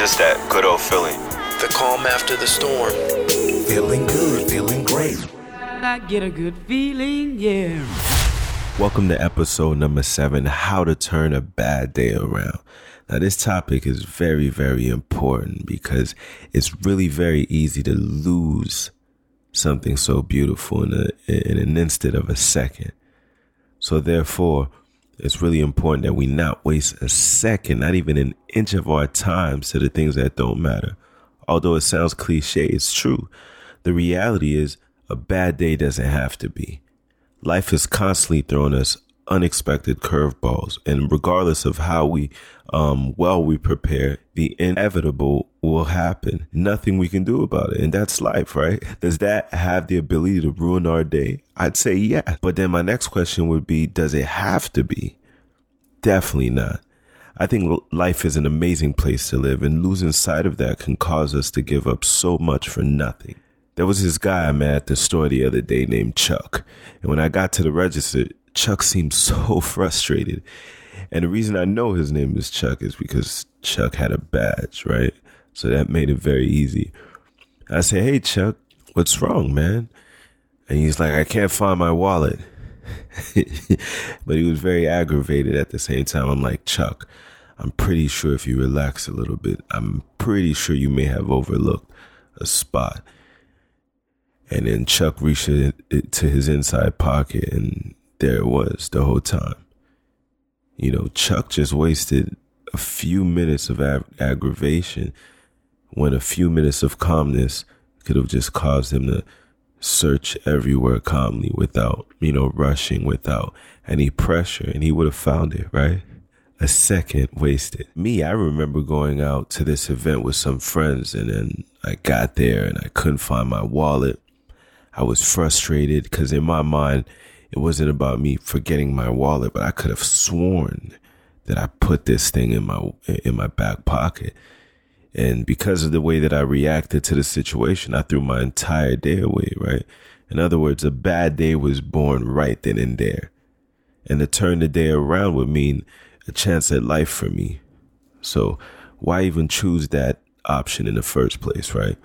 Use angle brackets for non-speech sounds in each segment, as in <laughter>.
It's just that good old feeling. The calm after the storm. Feeling good, feeling great. I get a good feeling, yeah. Welcome to episode number seven How to Turn a Bad Day Around. Now, this topic is very, very important because it's really very easy to lose something so beautiful in, a, in an instant of a second. So, therefore, it's really important that we not waste a second, not even an inch of our time to the things that don't matter. Although it sounds cliche, it's true. The reality is, a bad day doesn't have to be. Life is constantly throwing us unexpected curveballs, and regardless of how we um, well we prepare, the inevitable will happen. Nothing we can do about it, and that's life, right? <laughs> Does that have the ability to ruin our day? I'd say yeah. But then my next question would be, does it have to be? Definitely not. I think life is an amazing place to live, and losing sight of that can cause us to give up so much for nothing. There was this guy I met at the store the other day named Chuck. And when I got to the register, Chuck seemed so <laughs> frustrated. And the reason I know his name is Chuck is because Chuck had a badge, right? So that made it very easy. I said, Hey, Chuck, what's wrong, man? And he's like, I can't find my wallet. <laughs> but he was very aggravated at the same time. I'm like, Chuck, I'm pretty sure if you relax a little bit, I'm pretty sure you may have overlooked a spot. And then Chuck reached it, it to his inside pocket, and there it was the whole time. You know, Chuck just wasted a few minutes of ag- aggravation when a few minutes of calmness could have just caused him to search everywhere calmly without, you know, rushing, without any pressure, and he would have found it, right? A second wasted. Me, I remember going out to this event with some friends, and then I got there and I couldn't find my wallet. I was frustrated because in my mind, it wasn't about me forgetting my wallet, but I could have sworn that I put this thing in my in my back pocket. And because of the way that I reacted to the situation, I threw my entire day away, right? In other words, a bad day was born right then and there. And to turn the day around would mean a chance at life for me. So why even choose that option in the first place, right?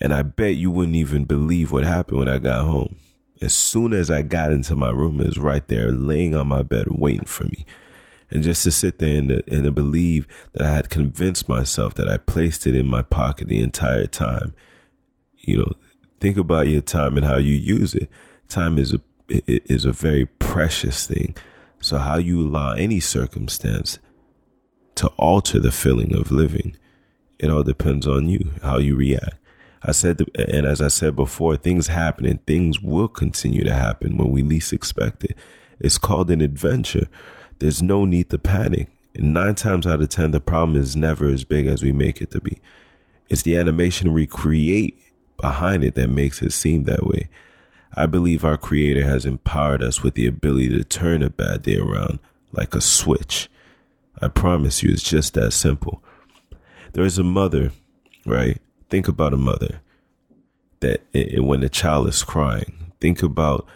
And I bet you wouldn't even believe what happened when I got home. As soon as I got into my room, it was right there laying on my bed waiting for me. And just to sit there and, and to believe that I had convinced myself that I placed it in my pocket the entire time. You know, think about your time and how you use it. Time is a is a very precious thing. So how you allow any circumstance to alter the feeling of living, it all depends on you, how you react. I said, and as I said before, things happen and things will continue to happen when we least expect it. It's called an adventure. There's no need to panic. And nine times out of 10, the problem is never as big as we make it to be. It's the animation we create behind it that makes it seem that way. I believe our creator has empowered us with the ability to turn a bad day around like a switch. I promise you, it's just that simple. There is a mother, right? Think about a mother that when the child is crying. Think about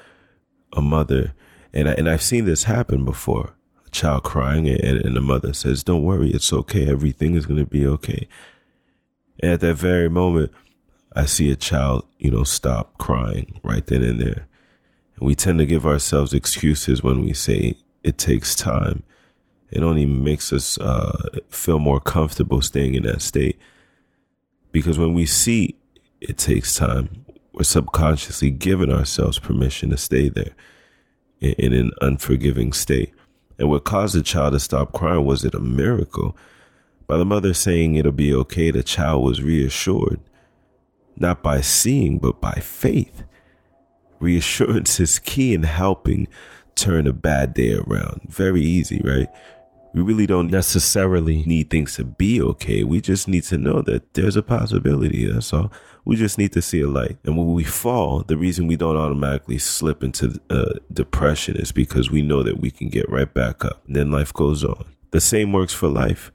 a mother, and I, and I've seen this happen before. A child crying, and, and the mother says, "Don't worry, it's okay. Everything is going to be okay." And at that very moment, I see a child, you know, stop crying right then and there. And we tend to give ourselves excuses when we say it takes time. It only makes us uh, feel more comfortable staying in that state. Because when we see it takes time, we're subconsciously giving ourselves permission to stay there in, in an unforgiving state. And what caused the child to stop crying was it a miracle? By the mother saying it'll be okay, the child was reassured, not by seeing, but by faith. Reassurance is key in helping turn a bad day around. Very easy, right? We really don't necessarily need things to be okay. We just need to know that there's a possibility. That's all. We just need to see a light. And when we fall, the reason we don't automatically slip into uh, depression is because we know that we can get right back up. And then life goes on. The same works for life.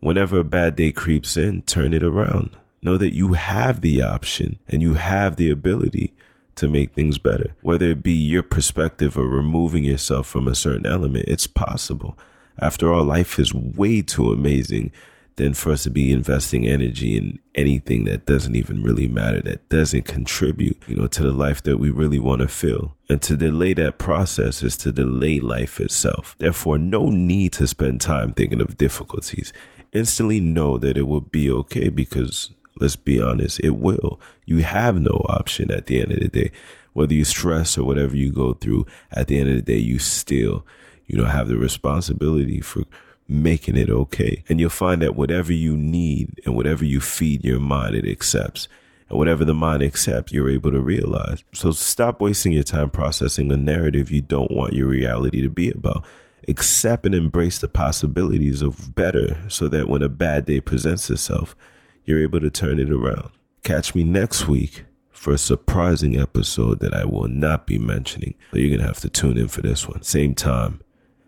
Whenever a bad day creeps in, turn it around. Know that you have the option and you have the ability to make things better. Whether it be your perspective or removing yourself from a certain element, it's possible. After all, life is way too amazing than for us to be investing energy in anything that doesn't even really matter, that doesn't contribute, you know, to the life that we really want to feel. And to delay that process is to delay life itself. Therefore, no need to spend time thinking of difficulties. Instantly know that it will be okay because let's be honest, it will. You have no option at the end of the day. Whether you stress or whatever you go through, at the end of the day, you still, you know, have the responsibility for making it okay. And you'll find that whatever you need and whatever you feed your mind, it accepts. And whatever the mind accepts, you're able to realize. So stop wasting your time processing a narrative you don't want your reality to be about. Accept and embrace the possibilities of better so that when a bad day presents itself, you're able to turn it around. Catch me next week for a surprising episode that I will not be mentioning. So you're going to have to tune in for this one. Same time,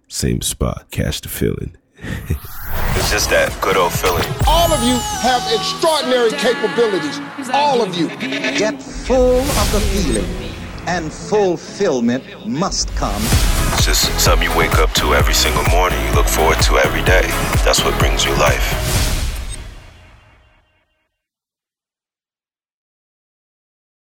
same spot. Catch the feeling. it's just that good old feeling. All of you have extraordinary capabilities. All of you. Get full of the feeling, and fulfillment must come. It's just something you wake up to every single morning, you look forward to every day. That's what brings you life.